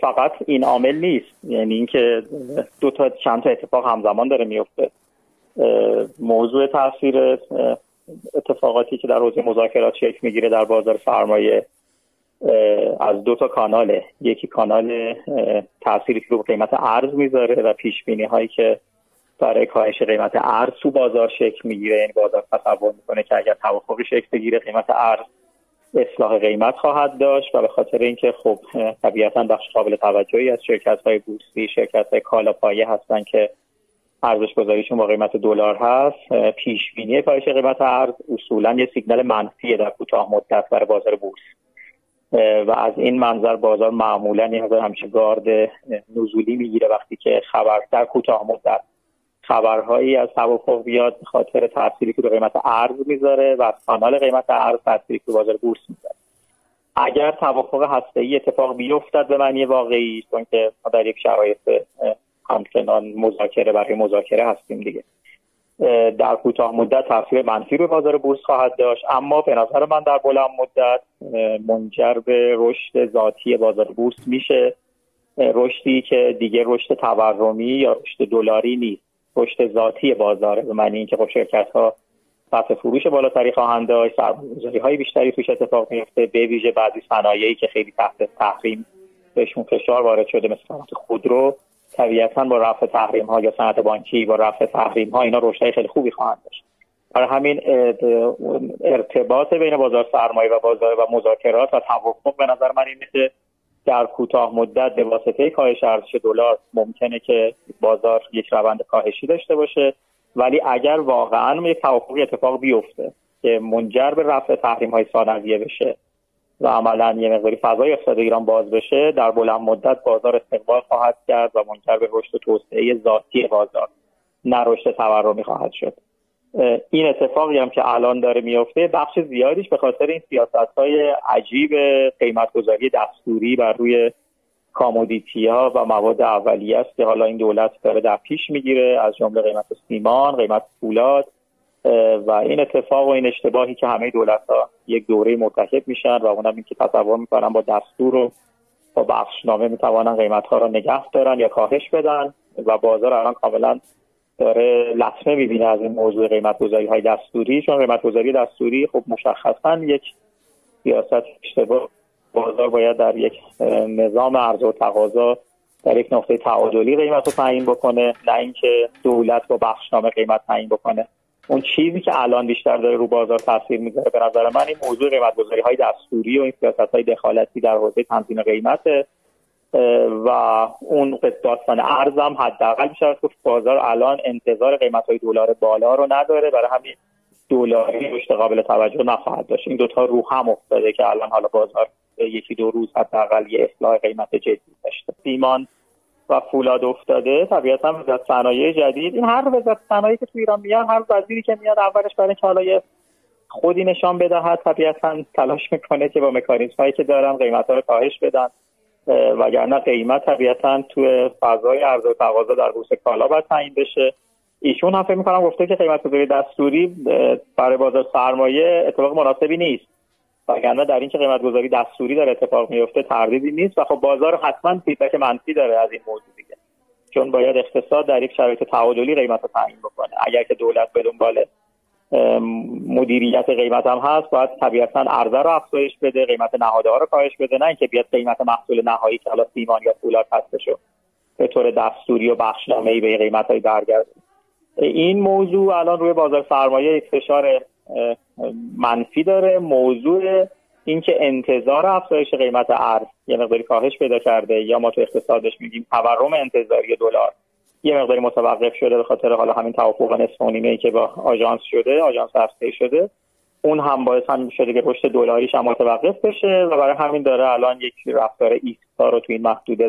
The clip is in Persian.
فقط این عامل نیست. یعنی اینکه دو تا چند تا اتفاق همزمان داره میفته. موضوع تاثیر اتفاقاتی که در حوزه مذاکرات شکل می‌گیره در بازار سرمایه از دو تا کاناله. یکی کانال تأثیری که رو قیمت ارز می‌ذاره و پیش بینی هایی که برای کاهش قیمت ارز تو بازار شکل می‌گیره. یعنی بازار تصور می‌کنه که اگر توافقی شکل بگیره قیمت ارز اصلاح قیمت خواهد داشت و به خاطر اینکه خب طبیعتا بخش قابل توجهی از شرکت های بورسی شرکت های کالا پایه هستن که ارزش گذاریشون با قیمت دلار هست. پیش بینی کاهش قیمت ارز اصولا یه سیگنال منفی در کوتاه مدت برای بازار بورس. و از این منظر بازار معمولا یه همیشه گارد نزولی می‌گیره وقتی که خبر در کوتاه مدت خبرهایی از توافق بیاد به خاطر تأثیری که به قیمت ارز می‌ذاره و از کانال قیمت ارز تأثیری که بازار بورس می‌ذاره. اگر توافق هسته ای اتفاق بیفتد به معنی واقعی چون که ما در یک شرایط همچنان مذاکره برای مذاکره هستیم دیگه. در کوتاه مدت تاثیر منفی به بازار بورس خواهد داشت. اما به نظر من در بلند مدت منجر به رشد ذاتی بازار بورس میشه. رشدی که دیگه رشد تورمی یا رشد دلاری نیست. رشد ذاتی بازاره به معنی اینکه خب شرکت ها سطح فروش بالاتری خواهند داشت سرمایه‌گذاری های بیشتری توش اتفاق میفته به ویژه بعضی صنایعی که خیلی تحت تحریم بهشون فشار وارد شده مثل صنعت خودرو طبیعتا با رفع تحریم ها یا صنعت بانکی با رفع تحریم ها اینا رشد خیلی خوبی خواهند داشت. برای همین ارتباط بین بازار سرمایه و بازار و مذاکرات و توافق به نظر من اینه که در کوتاه مدت به واسطه کاهش ارزش دلار ممکنه که بازار یک روند کاهشی داشته باشه. ولی اگر واقعا یک توافقی اتفاق بیفته که منجر به رفع تحریم های ثانویه بشه و عملا یه مقداری فضای اقتصاد ایران باز بشه در بلند مدت بازار استقبال خواهد کرد و منجر به رشد توسعه ذاتی بازار نه رشد تورمی خواهد شد. این اتفاقی هم که الان داره میفته بخش زیادیش به خاطر این سیاست های عجیب قیمت گذاری دستوری بر روی کامودیتی ها و مواد اولیه است که حالا این دولت داره در پیش می‌گیره از جمله قیمت سیمان قیمت پولاد و این اتفاق و این اشتباهی که همه دولت ها یک دوره مرتکب میشن و اونم این که تصور می‌کنن با دستور و با بخشنامه می‌توانن قیمت ها را نگه دارن یا کاهش بدن و بازار الان کاملا داره لطمه می‌بینه از این موضوع قیمت گذاری های دستوری. چون قیمت گذاری دستوری خب مشخصا یک سیاست اشتباه. بازار باید در یک نظام عرضه و تقاضا در یک نقطه تعادلی قیمت رو تعیین بکنه نه اینکه دولت با بخشنامه قیمت تعیین بکنه. اون چیزی که الان بیشتر داره رو بازار تاثیر می‌ذاره به نظر من این موضوع قیمت گذاری های دستوری و این سیاست های دخالتی در حوزه تنظیم قیمته و اون داستان ارزم حداقل میشه گفت بازار الان انتظار قیمت های دلار بالا رو نداره. برای همین دلاری رشد قابل توجه نخواهد داشت. این دوتا رو هم افتاده که الان حالا بازار یکی دو روز حداقل یه اصلاح قیمت جدی داشته. سیمان و فولاد افتاده. طبیعتا وزارت صنایع جدید. این هر وزارت صنایعی که تو ایران میاد هر وزیری که میاد اولش برای اینکه حالا خودی نشان بدهد طبیعتا تلاش می‌کنه که با مکانیزم هایی که دارن قیمت ها رو کاهش بدن. وگرنه قیمت طبیعتا تو فضای عرضه و تقاضا در بورس کالا باید تعیین بشه. ایشون هم فکر می‌کنم گفته که قیمت گذاری دستوری برای بازار سرمایه اتفاق مناسبی نیست. وگرنه در اینکه قیمت گذاری دستوری در اتفاق میفته تردیدی نیست و خب بازار حتما فیدبک منفی داره از این موضوع دیگه. چون باید اقتصاد در یک شرایط تعادلی قیمت رو تعیین بکنه. اگر که دولت به دنبال مدیریت قیمت هم هست باید طبیعتا عرضه رو افزایش بده قیمت نهاده ها رو کاهش بده نه اینکه بیاد قیمت محصول نهایی که حالا سیمان یا فولاد هستشو به طور دستوری و بخشنامه ای به قیمت های برگرده. این موضوع الان روی بازار سرمایه یک فشار منفی داره. موضوع اینکه انتظار افزایش قیمت ارز یه مقداری کاهش پیدا کرده یا ما تو اقتصادش میگیم تورم انتظاری دلار. یه مقداری متوقف شده به خاطر حالا همین توافق نصف ای که با آژانس شده آژانس هسته شده. اون هم باعث هم شده که رشد دلاریش هم متوقف بشه و برای همین داره الان یک رفتار ایستا رو تو این محدوده